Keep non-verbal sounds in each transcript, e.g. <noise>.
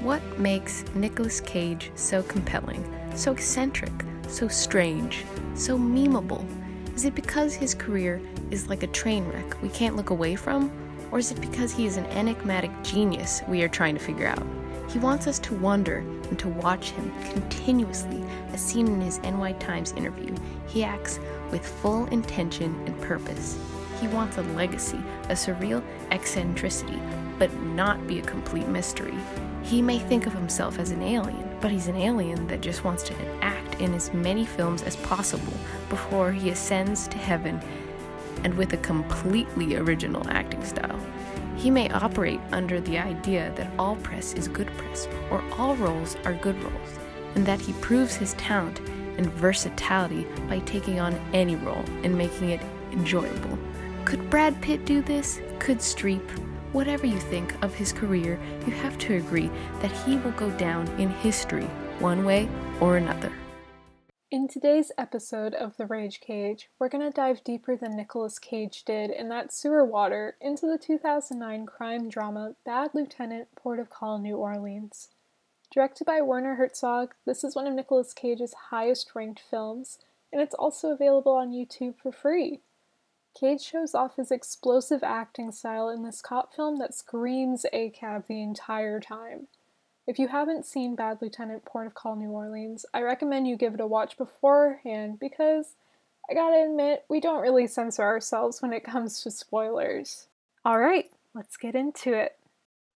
What makes Nicolas Cage so compelling, so eccentric, so strange, so memeable? Is it because his career is like a train wreck we can't look away from? Or is it because he is an enigmatic genius we are trying to figure out? He wants us to wonder and to watch him continuously, as seen in his NY Times interview. He acts with full intention and purpose. He wants a legacy, a surreal eccentricity, but not be a complete mystery. He may think of himself as an alien, but he's an alien that just wants to act in as many films as possible before he ascends to heaven and with a completely original acting style. He may operate under the idea that all press is good press, or all roles are good roles, and that he proves his talent and versatility by taking on any role and making it enjoyable. Could Brad Pitt do this? Could Streep? Whatever you think of his career, you have to agree that he will go down in history one way or another. In today's episode of The Rage Cage, we're going to dive deeper than Nicolas Cage did in that sewer water into the 2009 crime drama Bad Lieutenant Port of Call New Orleans. Directed by Werner Herzog, this is one of Nicolas Cage's highest ranked films, and it's also available on YouTube for free. Cage shows off his explosive acting style in this cop film that screams ACAB the entire time. If you haven't seen Bad Lieutenant Port of Call New Orleans, I recommend you give it a watch beforehand because I gotta admit, we don't really censor ourselves when it <laughs> comes to spoilers. Alright, let's get into it.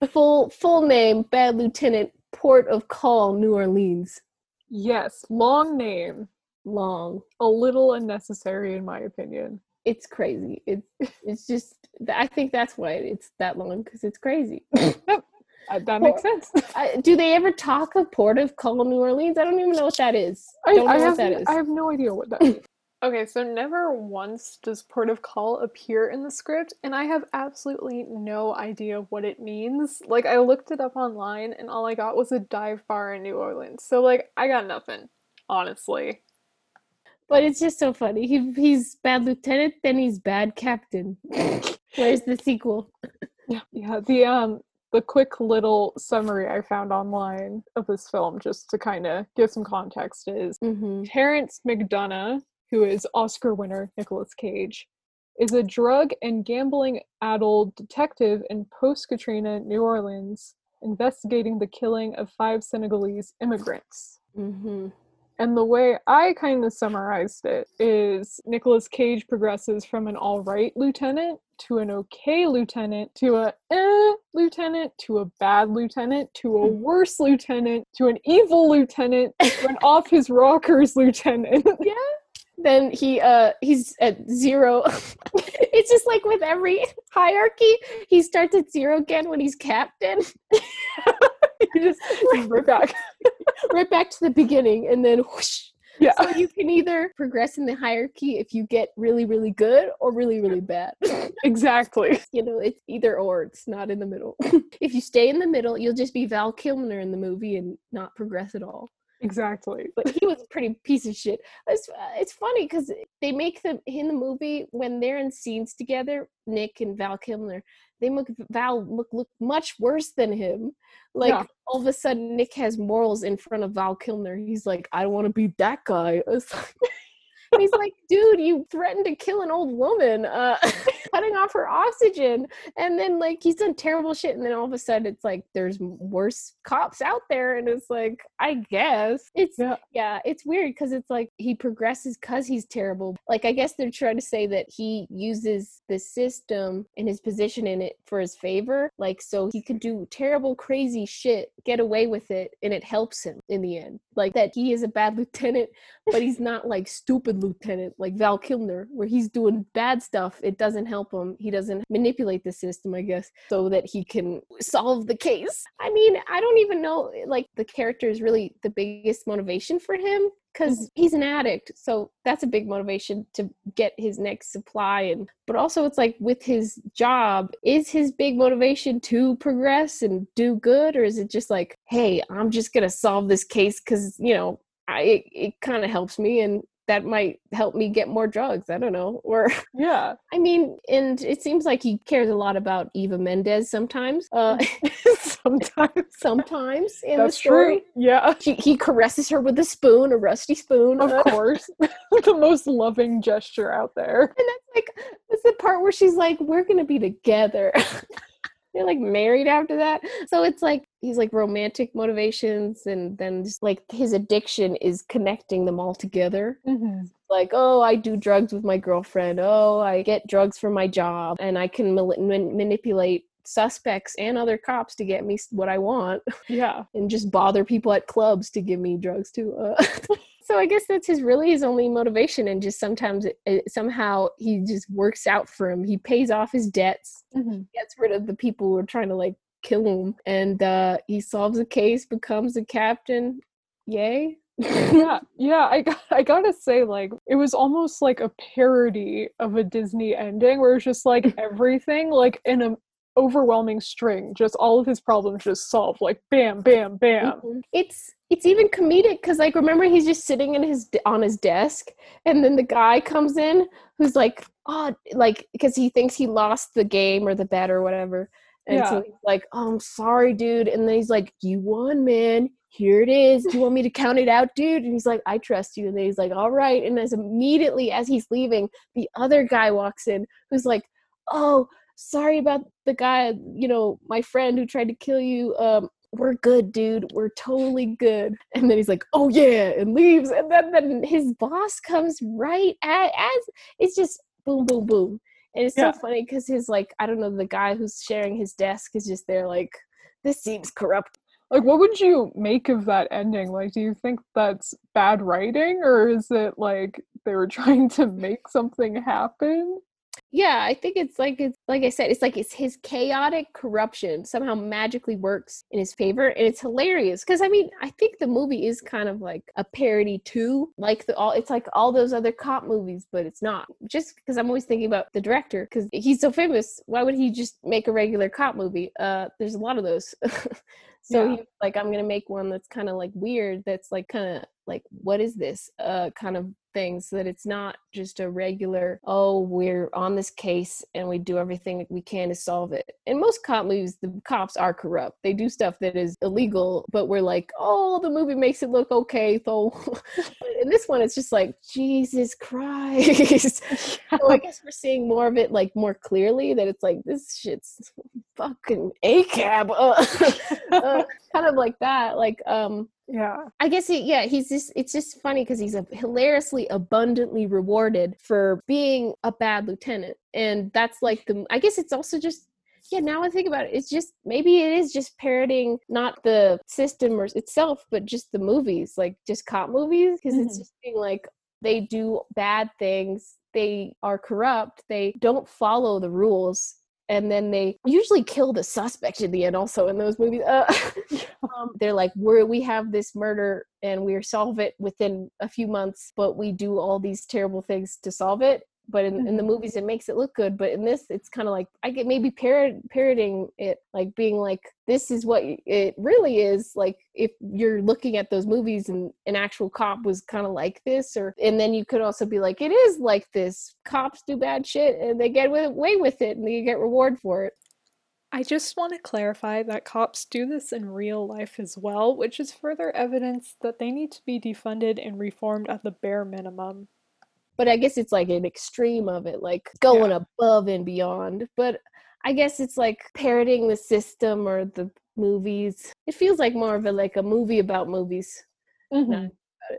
The full full name Bad Lieutenant Port of Call New Orleans. Yes, long name. Long. A little unnecessary in my opinion. It's crazy. It's it's just I think that's why it's that long because it's crazy. <laughs> Yep, uh, that makes sense. I, do they ever talk of Port of Call New Orleans? I don't even know what that is. I, don't know I what have, that is. I have no idea what that <laughs> is. okay, so never once does Port of Call appear in the script, and I have absolutely no idea what it means. Like, I looked it up online, and all I got was a dive bar in New Orleans. So, like, I got nothing, honestly. But it's just so funny. He he's bad lieutenant, then he's bad captain. <laughs> Where's the sequel? Yeah, yeah. The um the quick little summary I found online of this film, just to kind of give some context, is Mm-hmm. Terence McDonagh, who is Oscar winner Nicolas Cage, is a drug and gambling addled detective in post Katrina New Orleans investigating the killing of five Senegalese immigrants. Mm-hmm. And the way I kind of summarized it is Nicolas Cage progresses from an all right lieutenant to an okay lieutenant to a eh lieutenant to a bad lieutenant to a <laughs> worse lieutenant to an evil lieutenant to an off his rockers lieutenant. <laughs> Yeah. Then he uh he's at zero. <laughs> it's just like with every hierarchy, he starts at zero again when he's captain. <laughs> you just right back. <laughs> right back to the beginning and then whoosh. Yeah. So you can either progress in the hierarchy if you get really, really good or really, really bad. <laughs> Exactly. you know, it's either or, it's not in the middle. if you stay in the middle, you'll just be Val Kilmer in the movie and not progress at all. Exactly. But he was a pretty piece of shit. It's, uh, it's funny because they make them in the movie when they're in scenes together, Nick and Val Kilmer, they make Val look, look much worse than him. Like Yeah. all of a sudden, Nick has morals in front of Val Kilmer. He's like, I don't want to be that guy. <laughs> Like- he's like, dude, you threatened to kill an old woman, uh, <laughs> cutting off her oxygen, and then like he's done terrible shit, and then all of a sudden it's like there's worse cops out there, and it's like I guess it's Yeah. yeah, it's weird because it's like he progresses because he's terrible. Like I guess they're trying to say that he uses the system and his position in it for his favor, like so he can do terrible, crazy shit, get away with it, and it helps him in the end. Like that he is a bad <laughs> lieutenant, but he's not like stupid lieutenant like Val Kilmer, where he's doing bad stuff. It doesn't help him. He doesn't manipulate the system, I guess, so that he can solve the case. I mean, I don't even know like the character is really the biggest motivation for him because mm-hmm. he's an addict so that's a big motivation to get his next supply and but also it's like with his job is his big motivation to progress and do good or is it just like hey i'm just gonna solve this case because you know i it, it kind of helps me and that might help me get more drugs i don't know or <laughs> Yeah. i mean and it seems like he cares a lot about eva mendes sometimes uh <laughs> Sometimes. sometimes in That's the story. true. Yeah, She, he caresses her with a spoon, a rusty spoon. of uh, course. <laughs> the most loving gesture out there. And that's like that's the part where she's like, "We're gonna be together." They're like married after that. So it's like he's like romantic motivations, and then just like his addiction is connecting them all together. Mm-hmm. Like, oh, I do drugs with my girlfriend. Oh, I get drugs for my job, and I can manipulate suspects and other cops to get me what I want, Yeah. and just bother people at clubs to give me drugs too. Uh, <laughs> so I guess that's his really his only motivation, and just sometimes it, it, somehow he just works out for him. He pays off his debts, Mm-hmm. gets rid of the people who are trying to like kill him, and uh, he solves a case, becomes a captain. Yay! <laughs> yeah yeah i got, i gotta say like it was almost like a parody of a disney ending where it's just like <laughs> everything like in an overwhelming string just all of his problems just solved like bam bam bam Mhm. It's it's even comedic because like remember he's just sitting in his on his desk and then the guy comes in who's like oh like because he thinks he lost the game or the bet or whatever. And Yeah. so he's like oh I'm sorry dude. And then he's like you won man. Here it is. Do you want me to count it out dude? And he's like I trust you. And then he's like all right. And as immediately as he's leaving the other guy walks in who's like oh sorry about the guy you know my friend who tried to kill you um we're good dude we're totally good and then he's like oh yeah and leaves and then, then his boss comes right at as it's just boom boom boom and it's Yeah. so funny because his like i don't know the guy who's sharing his desk is just there like this seems corrupt. Like what would you make of that ending? Like do you think that's bad writing or is it like they were <laughs> trying to make something happen yeah i think it's like it's like i said it's like it's his chaotic corruption somehow magically works in his favor and it's hilarious because i mean i think the movie is kind of like a parody too like the all it's like all those other cop movies but it's not just because i'm always thinking about the director because he's so famous why would he just make a regular cop movie? Uh there's a lot of those. <laughs> So Yeah. he's like i'm gonna make one that's kind of like weird that's like kind of like what is this? Uh kind of thing so that it's not just a regular oh we're on this case and we do everything we can to solve it. In most cop movies the cops are corrupt. They do stuff that is illegal but we're like oh the movie makes it look okay so <laughs> in this one it's just like jesus christ. <laughs> So i <laughs> guess we're seeing more of it like more clearly that it's like this shit's fucking ACAB uh, <laughs> uh, <laughs> kind of like that like um yeah I guess he, yeah, he's just it's just funny because he's a hilariously abundantly rewarded for being a bad lieutenant. And that's like the I guess it's also just yeah, now I think about it, it's just maybe it is just parroting not the system or itself, but just the movies, like just cop movies, because it's Mhm. just being like they do bad things, they are corrupt, they don't follow the rules, and then they usually kill the suspect in the end. Also in those movies, uh, <laughs> um, they're like, "We're we have this murder and we solve it within a few months, but we do all these terrible things to solve it." But in, in the Mhm. movies, it makes it look good. But in this, it's kind of like I get maybe parrot, parroting it, like being like, "This is what it really is." Like if you're looking at those movies and an actual cop was kind of like this, or and then you could also be like, "It is like this. Cops do bad shit and they get away with it and they get reward for it." I just want to clarify that cops do this in real life as well, which is further evidence that they need to be defunded and reformed at the bare minimum. But I guess it's like an extreme of it, like going above and beyond. But I guess it's like parroting the system or the movies. It feels like more of a like a movie about movies. Mhm.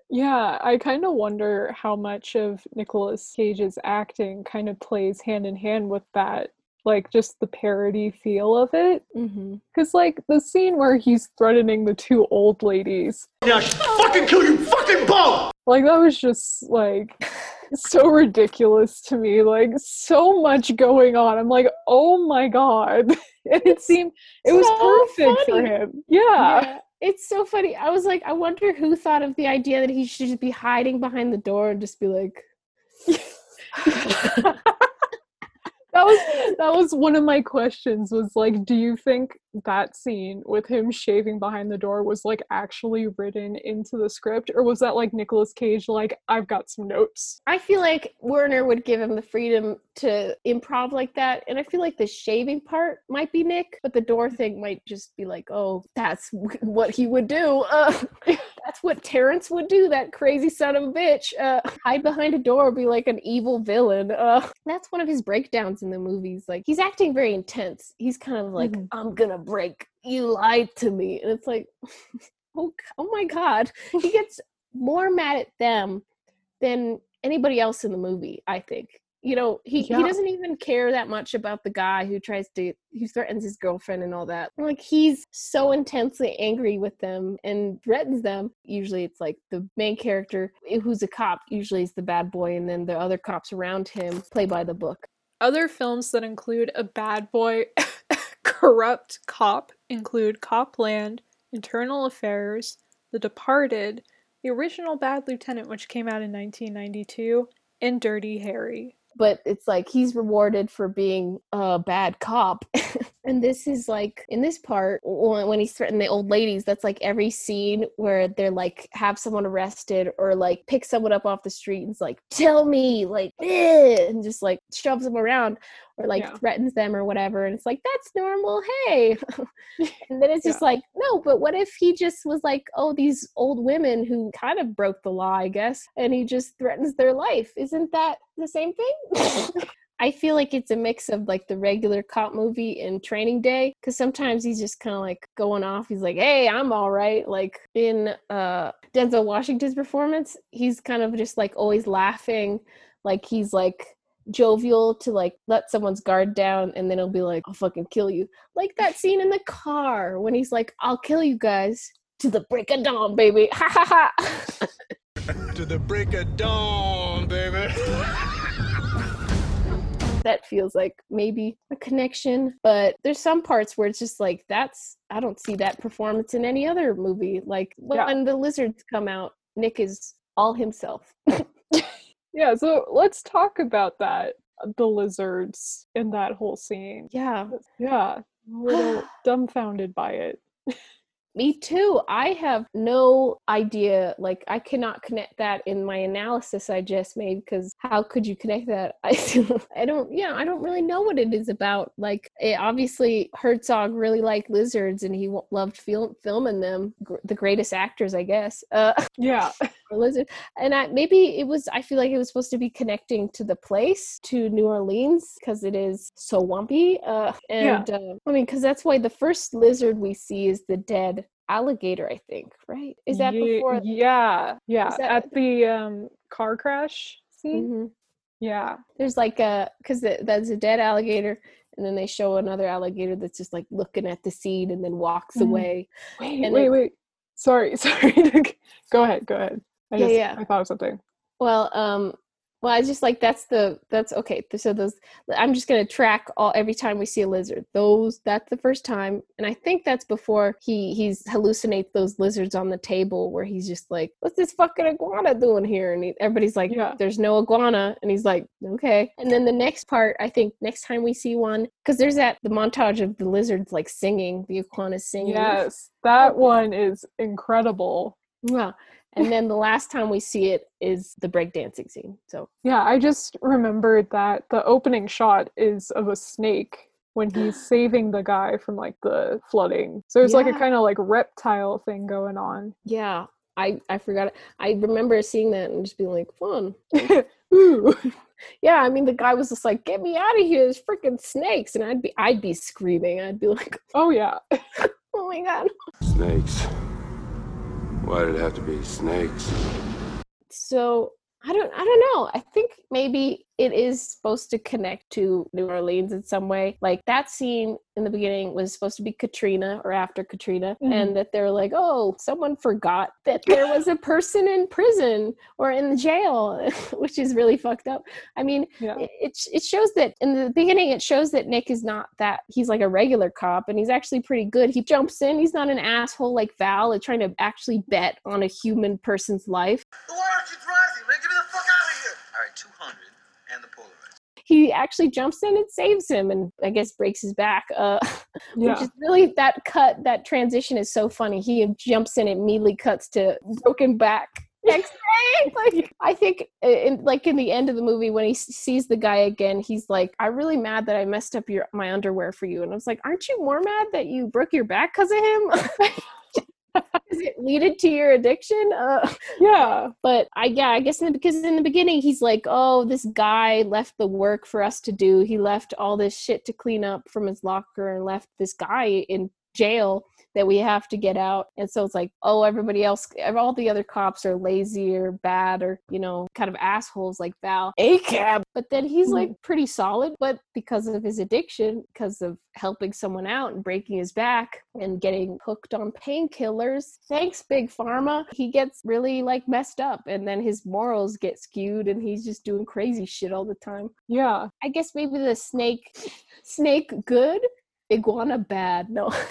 Yeah, I kind of wonder how much of Nicolas Cage's acting kind of plays hand in hand with that, like just the parody feel of it. Mm-hmm. Because, like, the scene where he's threatening the two old ladies, Now fucking kill you fucking both! like, that was just, like, <laughs> <laughs> so ridiculous to me. Like, so much going on. I'm like, oh my god. <laughs> And it seemed, it was so perfect for him. Yeah. Yeah, it's so funny. I was like, I wonder who thought of the idea that he should just be hiding behind the door and just be like, <laughs> that was that was one of my questions was like do you think that scene with him shaving behind the door was like actually written into the script or was that like Nicolas Cage like I've got some notes I feel like Werner would give him the freedom to improv like that. And I feel like the shaving part might be Nick, but the door thing might just be like, oh, that's <laughs> what he would do. Uh, <laughs> that's what Terence would do, that crazy son of a bitch. Uh, <laughs> hide behind a door, be like an evil villain. Uh, <laughs> that's one of his breakdowns in the movies. Like, he's acting very intense. He's kind of like, Mhm. I'm gonna break. You lied to me. And it's like, <laughs> oh, oh my God. He gets more mad at them than anybody else in the movie, I think. You know, he, Yeah. he doesn't even care that much about the guy who tries to who threatens his girlfriend and all that. Like he's so intensely angry with them and threatens them. Usually it's like the main character eh, who's a cop usually is the bad boy and then the other cops around him play by the book. Other films that include a bad boy <laughs> corrupt cop include Cop Land, Internal Affairs, The Departed, the original Bad Lieutenant which came out in 1992, and Dirty Harry. But it's like he's rewarded for being a bad cop. <laughs> and this is like in this part when, he's threatening the old ladies, that's like every scene where they're like have someone arrested or like pick someone up off the street and it's like tell me like "Eh," and just like shoves them around or like Yeah. threatens them or whatever and it's like that's normal hey <laughs> and then it's just Yeah. like no but what if he just was like oh these old women who kind of broke the law i guess and he just threatens their life isn't that the same thing <laughs> I feel like it's a mix of like the regular cop movie and Training Day because sometimes he's just kind of like going off. He's like, "Hey, I'm all right." Like in uh, Denzel Washington's performance, he's kind of just like always laughing, like he's like jovial to like let someone's guard down, and then he'll be like, "I'll fucking kill you." Like that scene in the car when he's like, "I'll kill you guys." To the break of dawn, baby. Ha ha ha. <laughs> To the break of dawn, baby. <laughs> that feels like maybe a connection but there's some parts where it's just like that's i don't see that performance in any other movie like Yeah. when the lizards come out nick is all himself <laughs> Yeah, so let's talk about that. The lizards in that whole scene. yeah Yeah, a little <sighs> dumbfounded by it. <laughs> me too. I have no idea like i cannot connect that in my analysis i just made because how could you connect that? I <laughs> i don't yeah i don't really know what it is about. Like it, obviously herzog really liked lizards and he loved film, filming them. Gr- the greatest actors i guess. Uh <laughs> Yeah, <laughs> lizard and I, maybe it was i feel like it was supposed to be connecting to the place to new orleans because it is so wumpy uh and uh, i mean because that's why the first lizard we see is the dead alligator i think right is that Ye- before Yeah, yeah. that- At the um car crash scene. Mhm. Yeah, there's like a because that's a dead alligator and then they show another alligator that's just like looking at the scene and then walks Mhm. away wait, And wait, it- wait. Sorry, <laughs> sorry. <laughs> go ahead, go ahead. I Yeah, just, yeah. I thought of something. Well, um, well, I just like that's the that's okay. So those I'm just gonna track all every time we see a lizard. Those that's the first time, and I think that's before he he's hallucinates those lizards on the table where he's just like, "What's this fucking iguana doing here?" And he, everybody's like, Yeah. "There's no iguana," and he's like, "Okay." And then the next part, I think next time we see one, because there's that the montage of the lizards like singing, the iguana singing. Yes, that one is incredible. Yeah. And then the last time we see it is the breakdancing scene. So Yeah, I just remembered that the opening shot is of a snake when he's <gasps> saving the guy from like the flooding. So there's like a kind of like reptile thing going on. Yeah, I I forgot. it. I remember seeing that and just being like, fun. <laughs> Ooh. Yeah, I mean the guy was just like, "Get me out of here! There's freaking snakes!" And I'd be I'd be screaming. I'd be like, Oh yeah. <laughs> "Oh my god!" Snakes. Why did it have to be snakes? So I don't I don't know. I think maybe it is supposed to connect to New Orleans in some way. Like that scene in the beginning was supposed to be Katrina or after Katrina, Mhm. and that they're like, oh, someone forgot that there was a <laughs> person in prison or in jail, <laughs> which is really fucked up. I mean, Yeah. it, it it shows that in the beginning it shows that Nick is not that he's like a regular cop and he's actually pretty good. He jumps in, he's not an asshole like Val, and trying to actually bet on a human person's life. The water keeps rising, man. Get me the fuck out of here. All right, 200 and the Polaroids. He actually jumps in and saves him and I guess breaks his back. Uh, <laughs> Yeah. which is really that cut, that transition is so funny. He jumps in, and immediately cuts to broken back. <laughs> X-ray. Like I think, uh, in like in the end of the movie, when he s- sees the guy again, he's like, "I'm really mad that I messed up your my underwear for you." And I was like, "Aren't you more mad that you broke your back because of him?" <laughs> Is it leaded to your addiction? Uh, <laughs> yeah. but I yeah, I guess in the, because in the beginning he's like, oh, this guy left the work for us to do. He left all this shit to clean up from his locker and left this guy in jail that we have to get out. And so it's like, oh, everybody else, all the other cops are lazy or bad or you know, kind of assholes like Val. ACAB. But then he's hmm. like pretty solid, but because of his addiction, because of helping someone out and breaking his back and getting hooked on painkillers. Thanks, Big Pharma. He gets really like messed up and then his morals get skewed and he's just doing crazy shit all the time. Yeah. I guess maybe the snake snake good, iguana bad. No. <laughs>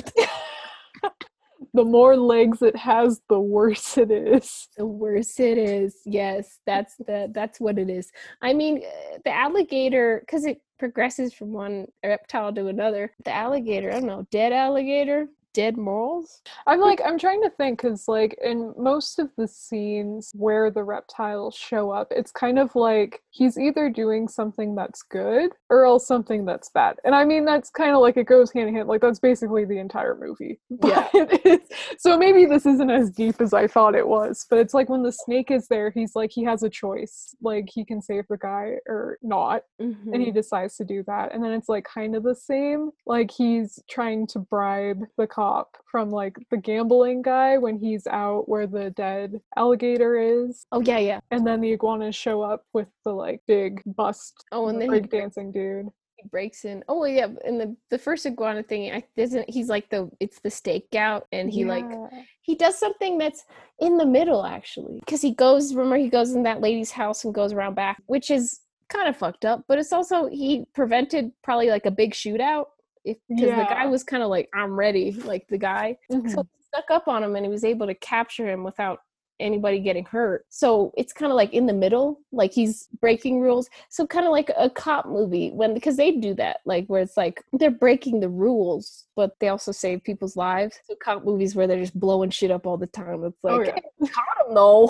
The more legs it has, the worse it is. the worse it is. Yes, that's the that's what it is. I mean, uh, the alligator cuz it progresses from one reptile to another. The alligator, I don't know, dead alligator, dead morals? I'm like, I'm trying to think because, like, in most of the scenes where the reptiles show up, it's kind of like he's either doing something that's good or else something that's bad. And I mean, that's kind of like it goes hand in hand. Like, that's basically the entire movie. <laughs> Yeah. But it's, so maybe this isn't as deep as I thought it was. But it's like when the snake is there, he's like, he has a choice. Like, he can save the guy or not. and he mm-hmm. decides to do that and then it's like kind of the same like he's trying to bribe the cop from like the gambling guy when he's out where the dead alligator is Oh yeah, yeah. and then the iguanas show up with the like big bust Oh, and then he breakdancing dude he breaks in. Oh yeah, and the the first iguana thing, I doesn't he's like the it's the stakeout, and he like he does something that's in the middle actually, because he goes. Remember, he goes in that lady's house and goes around back, which is kind of fucked up, but it's also he prevented probably like a big shootout. If because the guy was kind of like I'm ready, like the guy, Mhm. so he stuck up on him and he was able to capture him without anybody getting hurt. So it's kind of like in the middle, like he's breaking rules. So kind of like a cop movie when because they do that, like where it's like they're breaking the rules, but they also save people's lives. So cop movies where they're just blowing shit up all the time. It's Oh, like yeah. "Hey, caught him though.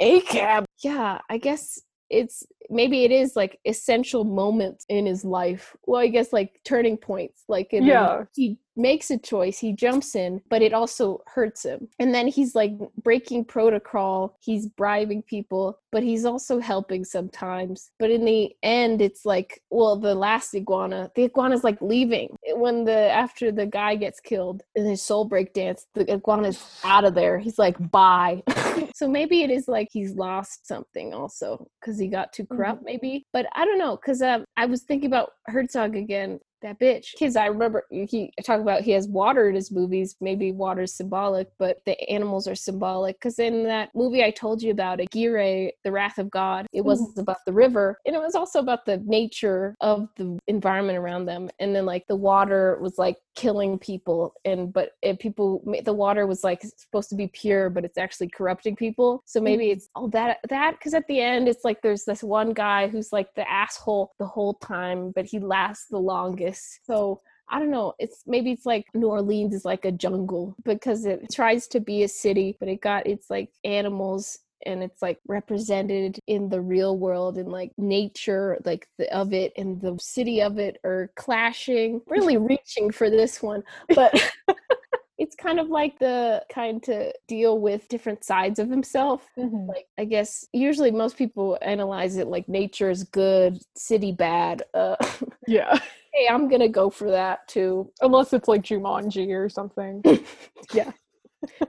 ACAB. Yeah, I guess it's maybe it is like essential moments in his life. Well, I guess like turning points. Like in Yeah. he makes a choice, he jumps in, but it also hurts him. And then he's like breaking protocol, he's bribing people, but he's also helping sometimes. But in the end, it's like, well, the last iguana, the iguana's like leaving when the after the guy gets killed in his soul break dance, the iguana's out of there. He's like, bye. <laughs> so maybe it is like he's lost something also because he got too corrupt, maybe. But I don't know because uh, I was thinking about Herzog again that bitch. Kids, I remember he talk about he has water in his movies. Maybe water's symbolic, but the animals are symbolic. Because in that movie I told you about, Aguirre, The Wrath of God, it wasn't mm-hmm. about the river, and it was also about the nature of the environment around them. And then like the water was like killing people, and but it, people, the water was like supposed to be pure, but it's actually corrupting people. So maybe mm-hmm. it's all that that because at the end it's like there's this one guy who's like the asshole the whole time, but he lasts the longest. So I don't know. It's maybe it's like New Orleans is like a jungle because it tries to be a city, but it got it's like animals and it's like represented in the real world and like nature like the, of it and the city of it are clashing really <laughs> reaching for this one but <laughs> it's kind of like the kind to deal with different sides of himself Mhm. like i guess usually most people analyze it like nature is good city bad uh <laughs> yeah hey i'm gonna go for that too unless it's like jumanji or something <laughs> yeah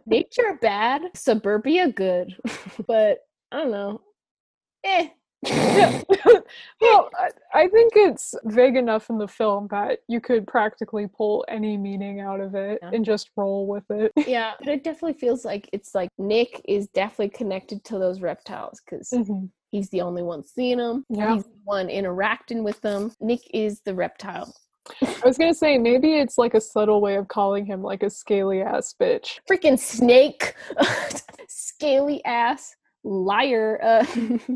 nature bad suburbia good but i don't know eh yeah. <laughs> well, I, think it's vague enough in the film that you could practically pull any meaning out of it Yeah. and just roll with it. <laughs> yeah but it definitely feels like it's like nick is definitely connected to those reptiles because Mhm. He's the only one seeing them Yeah. he's the one interacting with them nick is the reptile I was gonna say maybe it's like a subtle way of calling him like a scaly ass bitch. freaking snake <laughs> scaly ass liar uh <laughs>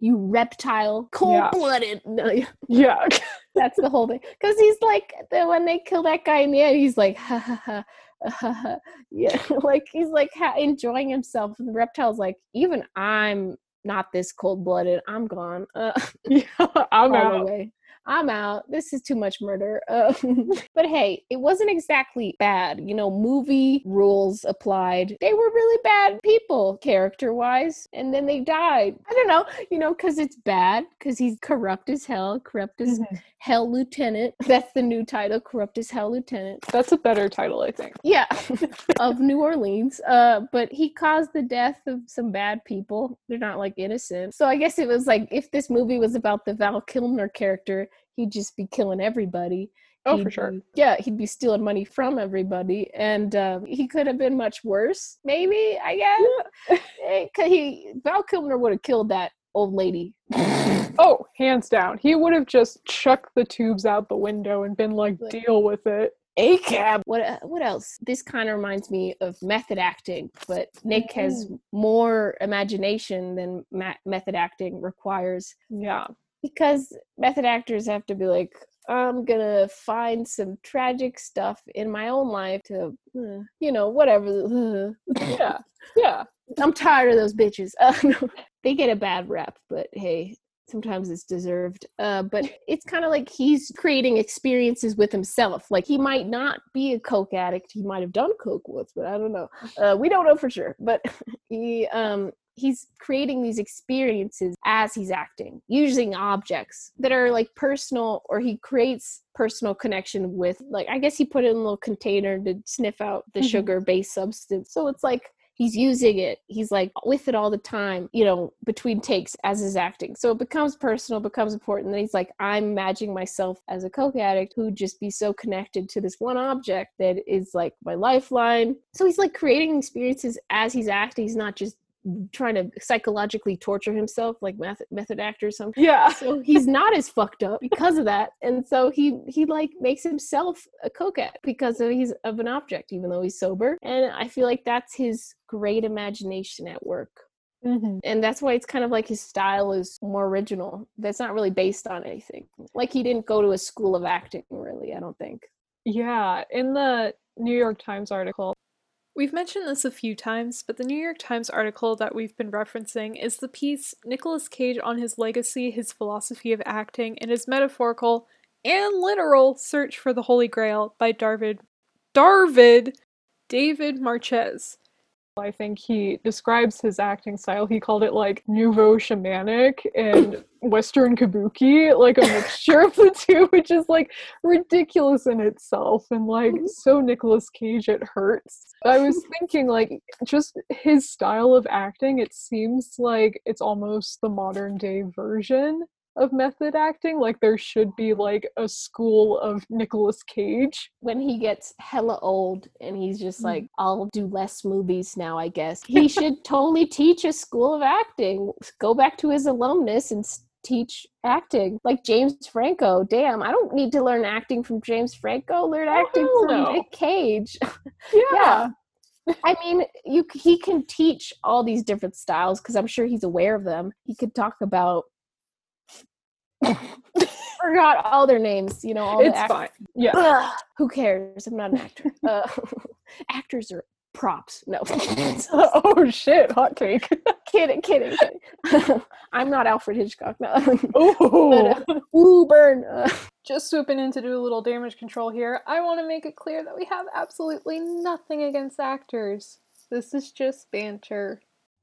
you reptile, cold blooded. No, Yeah. <laughs> that's the whole thing. Because he's like, the, when they kill that guy in the end, he's like, ha ha ha. ha. yeah, like he's like ha- enjoying himself, and the reptile's like, even I'm not this cold blooded. I'm gone. Uh, <laughs> yeah. I'm <laughs> out. way. I'm out. This is too much murder. Uh, <laughs> but hey, it wasn't exactly bad. You know, movie rules applied. They were really bad people, character wise, and then they died. I don't know, you know, because it's bad, because he's corrupt as hell, corrupt as Mhm. hell lieutenant. <laughs> That's the new title, corrupt as hell lieutenant. That's a better title, I think. Yeah, <laughs> of New Orleans. Uh, but he caused the death of some bad people. They're not like innocent. So I guess it was like if this movie was about the Val Kilmer character, he'd just be killing everybody. Oh, He'd for sure. yeah, he'd be stealing money from everybody, and um, he could have been much worse. Maybe I guess. Eh, 'cause he Val Kilmer would have killed that old lady. <laughs> Oh, hands down. He would have just chucked the tubes out the window and been like, Like- deal with it. ACAB. What uh, what else? This kind of reminds me of method acting, but Nick has more imagination than ma- method acting requires Yeah. Because method actors have to be like, I'm gonna find some tragic stuff in my own life to, uh, you know, whatever. <laughs> <laughs> Yeah. Yeah. I'm tired of those bitches. <laughs> Uh, no, they get a bad rep, but hey, sometimes it's deserved. Uh, but it's kind of like he's creating experiences with himself. Like he might not be a coke addict. He might have done coke once, but I don't know. Uh, we don't know for sure. But he um he's creating these experiences as he's acting using objects that are like personal or he creates personal connection with like i guess he put it in a little container to sniff out the Mhm. sugar based substance. So it's like he's using it he's like with it all the time you know between takes as his acting. So it becomes personal becomes important then he's like i'm imagining myself as a coke addict who'd just be so connected to this one object that is like my lifeline. So he's like creating experiences as he's acting he's not just trying to psychologically torture himself like method, method actor or something. Yeah. so he's <laughs> not as fucked up because of that. And so he he like makes himself a coquette because of he's of an object even though he's sober. And i feel like that's his great imagination at work. Mhm. and that's why it's kind of like his style is more original. That's not really based on anything. Like he didn't go to a school of acting really i don't think. Yeah. In the New York Times article, We've mentioned this a few times, but the New York Times article that we've been referencing is the piece Nicolas Cage on his legacy, his philosophy of acting, and his metaphorical and literal search for the Holy Grail by Darvid Darvid David Marchese. I think he describes his acting style. He called it like nouveau shamanic and <laughs> Western kabuki, like a mixture of the two, which is like ridiculous in itself and like mm-hmm. so Nicolas Cage it hurts. I was <laughs> thinking like just his style of acting, it seems like it's almost the modern day version of method acting. Like there should be like a school of Nicolas Cage. when he gets hella old and he's just like mm. i'll do less movies now i guess <laughs> he should totally teach a school of acting go back to his alumnus and s- teach acting like james franco damn i don't need to learn acting from james franco learn acting from no. nick cage <laughs> Yeah. yeah. I mean, you he can teach all these different styles because I'm sure he's aware of them. He could talk about <laughs> forgot all their names. You know, all It's the act- fine. Yeah. Ugh, who cares? I'm not an actor. <laughs> Uh, <laughs> actors are props. No, oh shit, hot take. kidding, kidding, kidding. I'm not Alfred Hitchcock. No. Oh. But, uh, ooh, burn. Uh, Just swooping in to do a little damage control here, I want to make it clear that we have absolutely nothing against actors. This is just banter.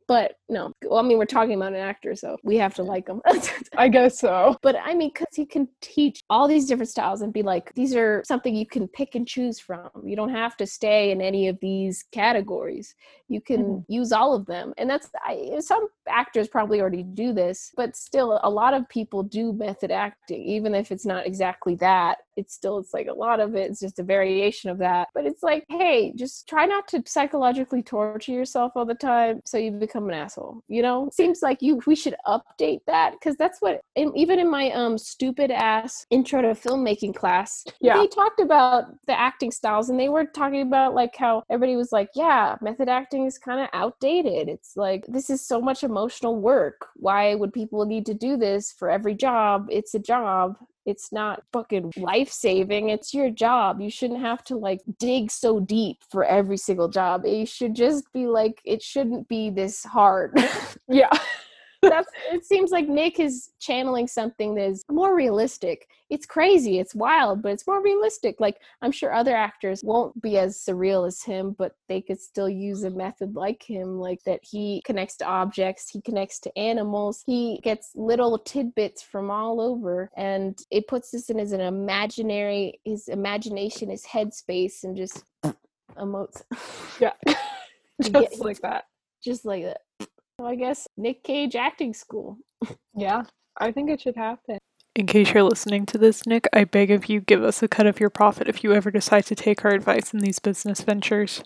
But no, well, I mean, we're talking about an actor, so we have to like him. <laughs> I guess so. But I mean, because he can teach all these different styles and be like, these are something you can pick and choose from. You don't have to stay in any of these categories. You can Mhm. use all of them. And that's, I, some actors probably already do this, but still, a lot of people do method acting, even if it's not exactly that. It's still, it's like a lot of it. it is just a variation of that. But it's like, hey, just try not to psychologically torture yourself all the time so you become become an asshole. You know, seems like you we should update that because that's what in, even in my um stupid ass intro to filmmaking class, Yeah. they talked about the acting styles and they were talking about like how everybody was like, yeah, method acting is kind of outdated. It's like this is so much emotional work. Why would people need to do this for every job? It's a job it's not fucking life saving. It's your job. You shouldn't have to like dig so deep for every single job. It should just be like, it shouldn't be this hard. <laughs> Yeah. That's, it seems like Nick is channeling something that is more realistic. It's crazy, it's wild, but it's more realistic. Like, I'm sure other actors won't be as surreal as him, but they could still use a method like him, like that he connects to objects, he connects to animals, he gets little tidbits from all over, and it puts this in as an imaginary, his imagination, his headspace, and just emotes Yeah. <laughs> <laughs> Just like that. just like that. So I guess Nick Cage acting school. Yeah. I think it should happen. In case you're listening to this, Nick, I beg of you, give us a cut of your profit if you ever decide to take our advice in these business ventures.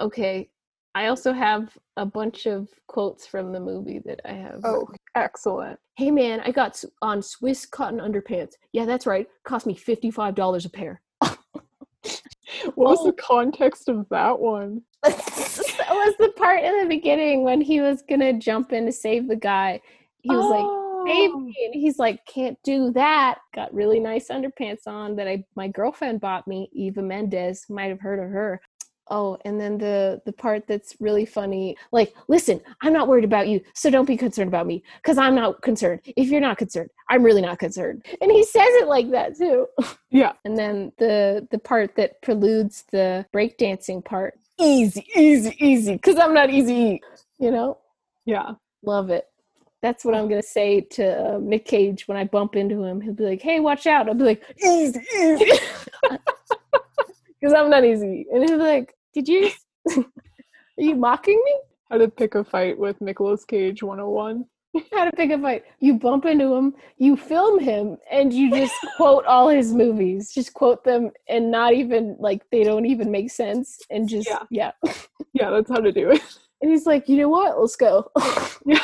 Okay. I also have a bunch of quotes from the movie that I have. Oh, excellent. Hey man, I got on Swiss cotton underpants. Yeah, that's right. Cost me $55 a pair. <laughs> What was Oh. the context of that one? <laughs> was the part in the beginning when he was gonna jump in to save the guy. He was like, save Oh. me. And he's like, can't do that. Got really nice underpants on that I my girlfriend bought me, Eva Mendes. Might have heard of her. Oh, and then the the part that's really funny, like, listen, I'm not worried about you, so don't be concerned about me, because I'm not concerned. If you're not concerned, I'm really not concerned. And he says it like that too. Yeah. And then the the part that preludes the breakdancing part, easy, easy, easy, because I'm not easy, you know? Yeah. Love it. That's what I'm gonna say to uh, Nick Cage when I bump into him. He'll be like, "Hey, watch out!" I'll be like, "Easy, easy," <laughs> <laughs> because I'm not easy. And he'll be like, "Did you? <laughs> Are you mocking me? How to pick a fight with Nicolas Cage 101. <laughs> How to pick a fight? You bump into him, you film him, and you just <laughs> quote all his movies. Just quote them, and not even like they don't even make sense. And just Yeah. yeah. <laughs> Yeah, that's how to do it. And he's like, "You know what? Let's go." Yeah.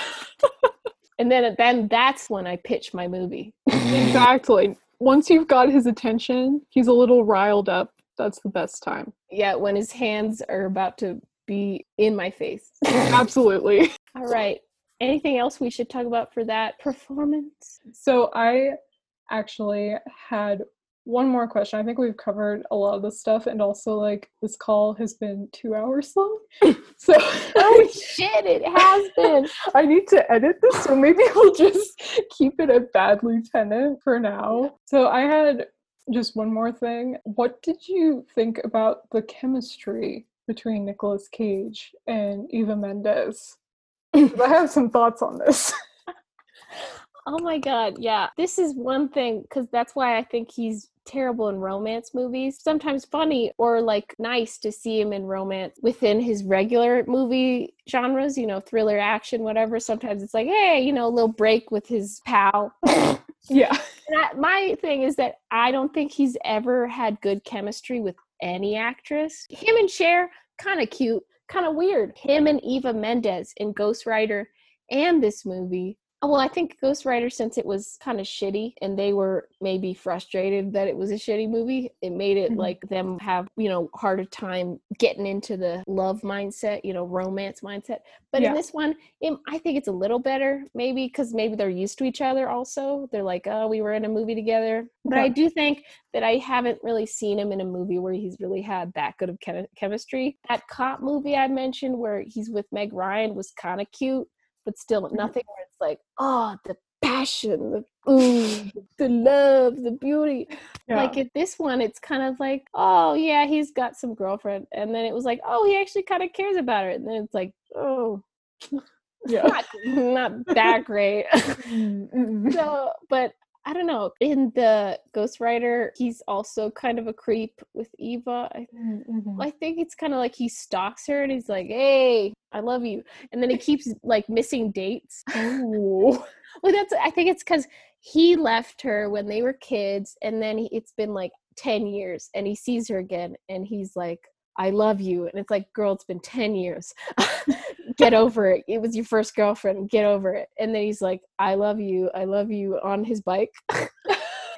and then then that's when I pitch my movie. exactly. Once you've got his attention, he's a little riled up. That's the best time. yeah, when his hands are about to be in my face. Absolutely. All right. Anything else we should talk about for that performance? So I actually had one more question. I think we've covered a lot of this stuff, and also like this call has been two hours long. <laughs> So Oh <laughs> shit, it has been. I need to edit this, so maybe we'll just keep it a Bad Lieutenant for now. So I had just one more thing. What did you think about the chemistry between Nicolas Cage and Eva Mendes? I have some thoughts on this. <laughs> Oh my god, yeah. This is one thing cuz that's why I think he's terrible in romance movies. Sometimes funny or like nice to see him in romance within his regular movie genres, you know, thriller, action, whatever. Sometimes it's like, hey, you know, a little break with his pal. <laughs> Yeah. I, my thing is that I don't think he's ever had good chemistry with any actress. Him and Cher, kind of cute, kind of weird. Him and Eva Mendes in Ghost Rider and this movie. Oh, Well, I think Ghost Rider, since it was kind of shitty and they were maybe frustrated that it was a shitty movie, it made it Mhm. like them have, you know, harder time getting into the love mindset, you know, romance mindset. But Yeah. in this one, it, I think it's a little better, maybe because maybe they're used to each other also. They're like, oh, we were in a movie together. But I do think that I haven't really seen him in a movie where he's really had that good of chemi- chemistry. That cop movie I mentioned where he's with Meg Ryan was kind of cute, but still Mm-hmm. nothing where it's like, oh, the passion, the ooh, the love, the beauty. Yeah. Like at this one, it's kind of like, oh yeah, he's got some girlfriend, and then it was like, oh, he actually kind of cares about her, and then it's like, oh, <laughs> yeah. not, not that <laughs> great. <laughs> So, but I don't know. In the Ghost Rider, he's also kind of a creep with Eva. I, Mm-mm. I think it's kind of like he stalks her and he's like, "Hey, I love you," and then he <laughs> keeps like missing dates. <laughs> Well, that's I think it's because he left her when they were kids, and then he, it's been like ten years, and he sees her again, and he's like, "I love you," and it's like, "Girl, it's been ten years." <laughs> get over it. It was your first girlfriend. Get over it. And then he's like, I love you. I love you on his bike.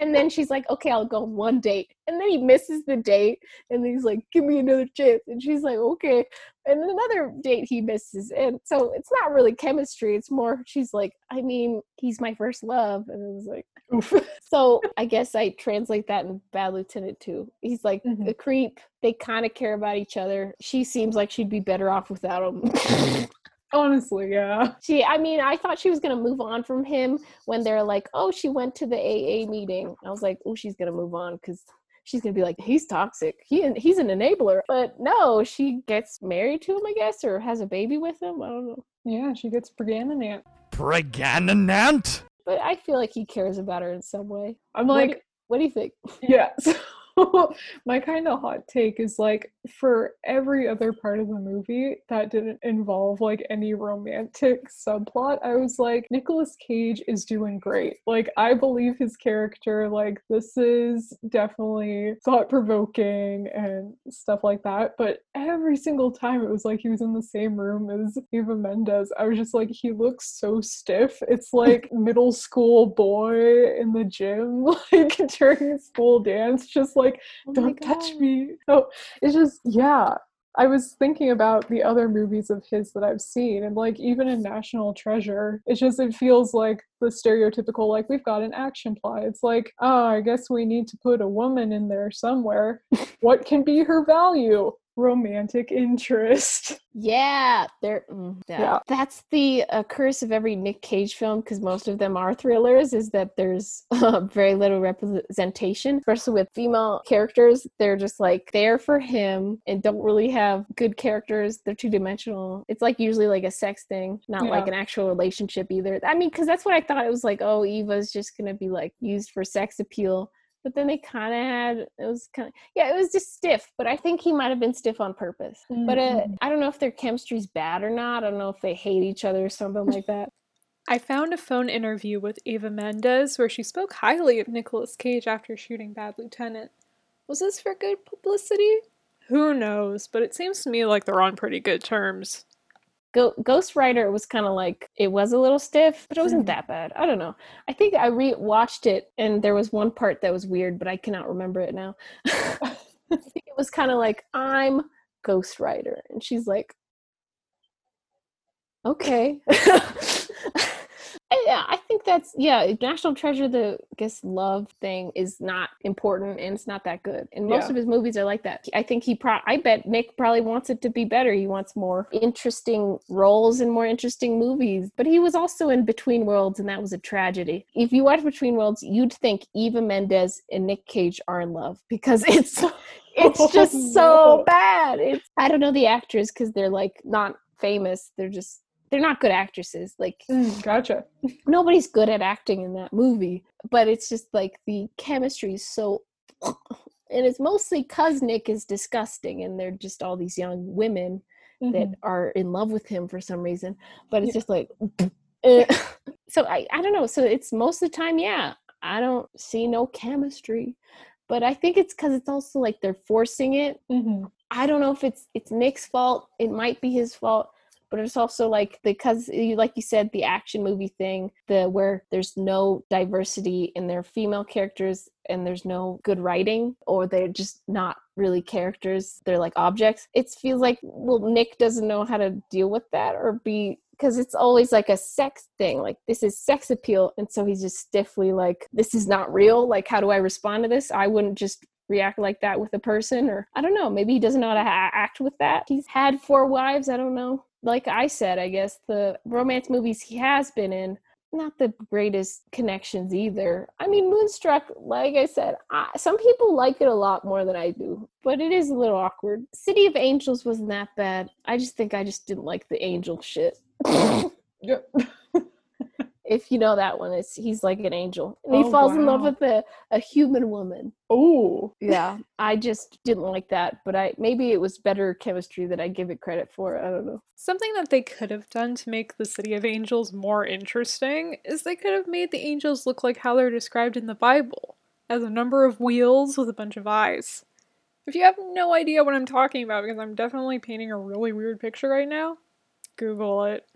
And then she's like, okay, I'll go on one date. And then he misses the date and he's like, give me another chance. And she's like, okay. And another date he misses. And so it's not really chemistry. It's more, she's like, I mean, he's my first love. And it was like, Oof. <laughs> so I guess I translate that in Bad Lieutenant too. He's like Mhm. a creep. They kind of care about each other. She seems like she'd be better off without him. <laughs> Honestly, yeah. she, I mean, I thought she was gonna move on from him when they're like, "Oh, she went to the AA meeting." I was like, "Oh, she's gonna move on because." She's gonna be like, he's toxic. He he's an enabler. But no, she gets married to him, I guess, or has a baby with him. I don't know. Yeah, she gets Briganninant. Pregnant? But I feel like he cares about her in some way. I'm What like, do- what do you think? yeah. <laughs> <laughs> My kind of hot take is like for every other part of the movie that didn't involve like any romantic <laughs> subplot, I was like, Nicolas Cage is doing great. Like I believe his character, like this is definitely thought provoking and stuff like that. But every single time it was like he was in the same room as Eva Mendes. I was just like, he looks so stiff. It's like middle school boy in the gym, <laughs> like during school dance, just like Oh don't touch me. No, it's just yeah. I was thinking about the other movies of his that I've seen, and like even in National Treasure, it's just it feels like the stereotypical like we've got an action plot. It's like, oh, I guess we need to put a woman in there somewhere. what can be her value? Romantic interest. <laughs> Yeah, there. mm, yeah. Yeah. that's the uh, curse of every Nick Cage film because most of them are thrillers. Is that there's <laughs> uh, very little representation, especially with female characters. They're just like there for him and don't really have good characters. They're two dimensional. It's like usually like a sex thing, not like an actual relationship either. I mean, because that's what I thought. It was like, oh, Eva's just gonna be like used for sex appeal. But then they kind of had it was kind of yeah it was just stiff. But I think he might have been stiff on purpose. But uh, Mhm. I don't know if their chemistry's bad or not. I don't know if they hate each other or something like that. <laughs> I found a phone interview with Eva Mendes where she spoke highly of Nicolas Cage after shooting Bad Lieutenant. Was this for good publicity? Who knows, but it seems to me like they're on pretty good terms. Go- Ghost Rider was kind of like it was a little stiff, but it wasn't Mhm. that bad. I don't know. I think I re-watched it and there was one part that was weird, but I cannot remember it now. <laughs> I think it was kind of like I'm Ghost Rider, and she's like, okay. <laughs> I- yeah, I think that's yeah. National Treasure, the I guess love thing is not important and it's not that good. And most Yeah. of his movies are like that. I think he pro. I bet Nick probably wants it to be better. He wants more interesting roles and more interesting movies. But he was also in Between Worlds, and that was a tragedy. If you watch Between Worlds, you'd think Eva Mendes and Nick Cage are in love <laughs> because it's it's <laughs> oh, just Oh, so no. bad. It's I don't know the actors because they're like not famous. They're just they're not good actresses. Like Mm, gotcha. nobody's good at acting in that movie but it's just like the chemistry is so <coughs> and it's mostly because nick is disgusting and they're just all these young women that Mhm. are in love with him for some reason but it's Yeah. just like <coughs> eh. so I, I don't know so it's most of the time yeah i don't see no chemistry but i think it's because it's also like they're forcing it Mhm. I don't know if it's it's Nick's fault. It might be his fault, but it's also like because eh, you like you said the action movie thing, the where there's no diversity in their female characters and there's no good writing or they're just not really characters. They're like objects. It feels like well Nick doesn't know how to deal with that or be because it's always like a sex thing like this is sex appeal and so he's just stiffly like this is not real like how do i respond to this i wouldn't just react like that with a person or i don't know maybe he doesn't know how to act with that he's had four wives i don't know like i said i guess the romance movies he has been in not the greatest connections either. I mean moonstruck like i said I, some people like it a lot more than i do but it is a little awkward. City of angels wasn't that bad. I just think i just didn't like the angel shit. <laughs> Yep. If you know that one it's he's like an angel and he Oh, falls in love with a, a human woman Oh. <laughs> yeah i just didn't like that but i maybe it was better chemistry that i give it credit for i don't know Something that they could have done to make the City of Angels more interesting is they could have made the angels look like how they're described in the Bible, as a number of wheels with a bunch of eyes. If you have no idea what I'm talking about, because I'm definitely painting a really weird picture right now, Google it.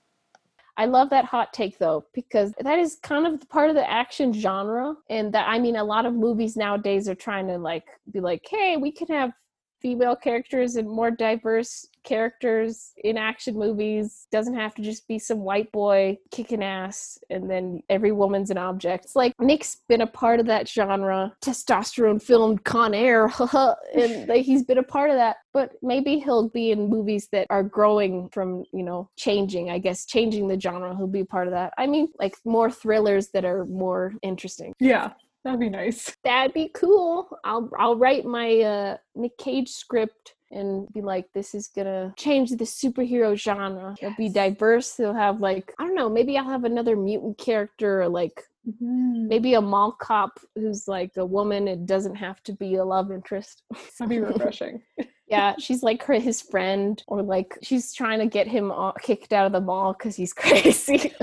I love that hot take though, because that is kind of part of the action genre. And that, I mean, a lot of movies nowadays are trying to like be like, hey, we can have female characters and more diverse characters in action movies. Doesn't have to just be some white boy kicking ass and then every woman's an object. It's like Nick's been a part of that genre, testosterone filmed Con Air, <laughs> and like, he's been a part of that. But maybe he'll be in movies that are growing from, you know, changing, I guess, changing the genre. He'll be part of that. I mean, like more thrillers that are more interesting. Yeah, that'd be nice. That'd be cool. I'll I'll write my uh Nick Cage script and be like, this is gonna change the superhero genre. It'll be diverse. They'll have like I don't know, maybe I'll have another mutant character or like Mm-hmm. maybe a mall cop who's like a woman. It doesn't have to be a love interest. <laughs> That'd be refreshing. yeah, she's like her his friend, or like she's trying to get him all, kicked out of the mall because he's <laughs> crazy.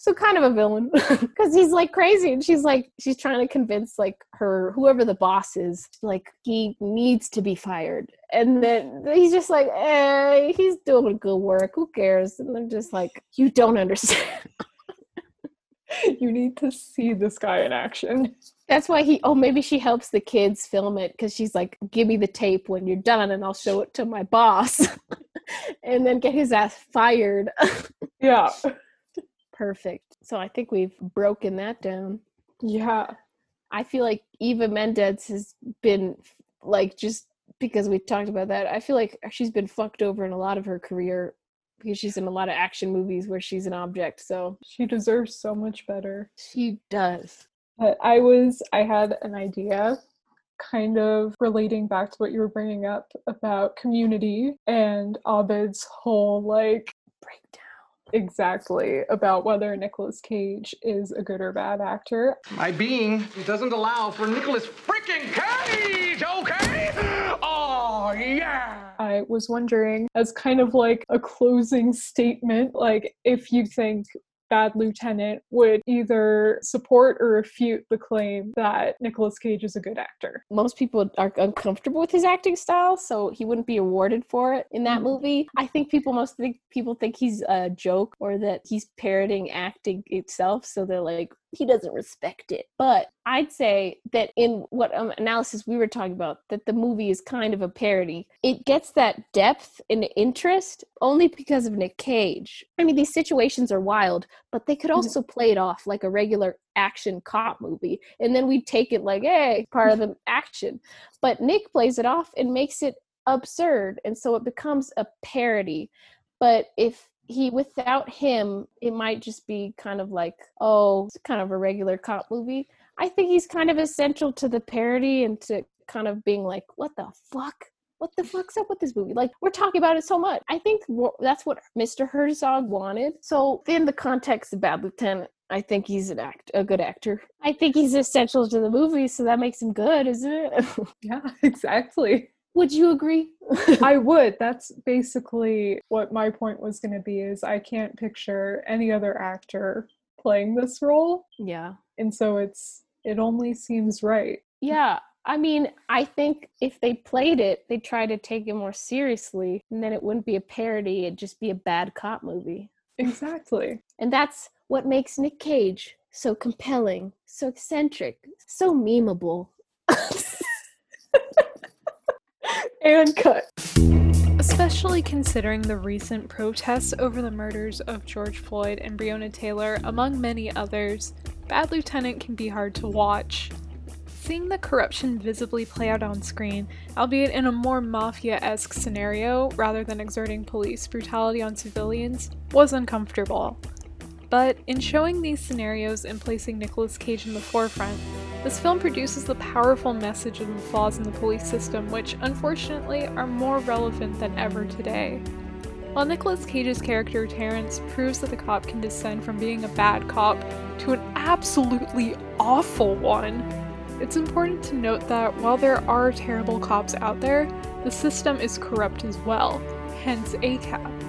So kind of a villain. <laughs> Because he's like crazy and she's like she's trying to convince like her whoever the boss is like he needs to be fired. And then he's just like hey he's doing good work. Who cares? And they're just like you don't understand. <laughs> You need to see this guy in action. that's why he oh maybe she helps the kids film it because she's like give me the tape when you're done and i'll show it to my boss. <laughs> And then get his ass fired. Yeah. Perfect so i think we've broken that down Yeah. I feel like Eva Mendes has been like just because we talked about that. I feel like she's been fucked over in a lot of her career because she's in a lot of action movies where she's an object. So She deserves so much better. she does. But I was, I had an idea kind of relating back to what you were bringing up about community and Abed's whole like Breakdown. Exactly about whether Nicolas Cage is a good or bad actor. My being doesn't allow for Nicolas freaking Cage, okay? Oh, yeah. I was wondering, as kind of like a closing statement, like if you think Bad Lieutenant would either support or refute the claim that Nicolas Cage is a good actor. Most people are uncomfortable with his acting style, so he wouldn't be awarded for it in that Mhm. movie. I think people most think people think he's a joke or that he's parroting acting itself, so they're like he doesn't respect it. But I'd say that in what um, analysis we were talking about, that the movie is kind of a parody. It gets that depth and interest only because of Nick Cage. I mean, these situations are wild, but they could also play it off like a regular action cop movie, and then we take it like, hey, part of the action. But Nick plays it off and makes it absurd, and so it becomes a parody. But if he without him it might just be kind of like oh it's kind of a regular cop movie i think he's kind of essential to the parody and to kind of being like what the fuck what the fuck's up with this movie like we're talking about it so much i think that's what mr herzog wanted so in the context of bad lieutenant I think he's an act a good actor. I think he's essential to the movie, so that makes him good, isn't it? <laughs> Yeah, <laughs> exactly. Would you agree? <laughs> I would. That's basically what my point was going to be is I can't picture any other actor playing this role, yeah. and so it's it only seems right. Yeah. I mean, I think if they played it, they'd try to take it more seriously, and then it wouldn't be a parody, it'd just be a bad cop movie. Exactly. And that's what makes Nick Cage so compelling, so eccentric, so memeable. And cut. Especially considering the recent protests over the murders of George Floyd and Breonna Taylor, among many others, Bad Lieutenant can be hard to watch. Seeing the corruption visibly play out on screen, albeit in a more mafia esque scenario rather than exerting police brutality on civilians, was uncomfortable. But in showing these scenarios and placing Nicolas Cage in the forefront, this film produces the powerful message of the flaws in the police system, which unfortunately are more relevant than ever today. While Nicolas Cage's character Terence proves that the cop can descend from being a bad cop to an absolutely awful one, it's important to note that while there are terrible cops out there, the system is corrupt as well, hence ACAB.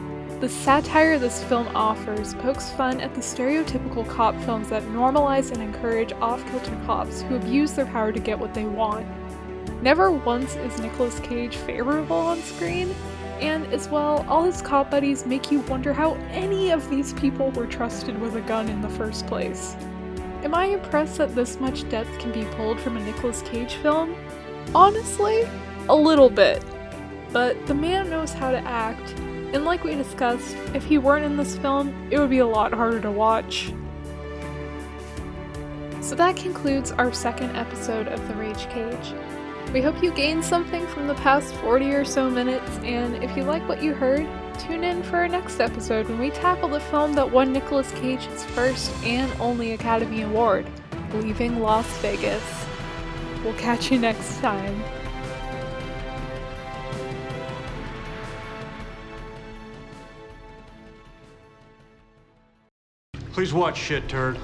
The satire this film offers pokes fun at the stereotypical cop films that normalize and encourage off kilter cops who abuse their power to get what they want. Never once is Nicolas Cage favorable on screen, And as well, all his cop buddies make you wonder how any of these people were trusted with a gun in the first place. Am I impressed that this much depth can be pulled from a Nicolas Cage film? Honestly, a little bit. But the man knows how to act, and like we discussed, if he weren't in this film, it would be a lot harder to watch. So that concludes our second episode of The Rage Cage. We hope you gained something from the past 40 or so minutes, and if you like what you heard, tune in for our next episode when we tackle the film that won Nicolas Cage his first and only Academy Award, Leaving Las Vegas. We'll catch you next time. Please watch, shit turd.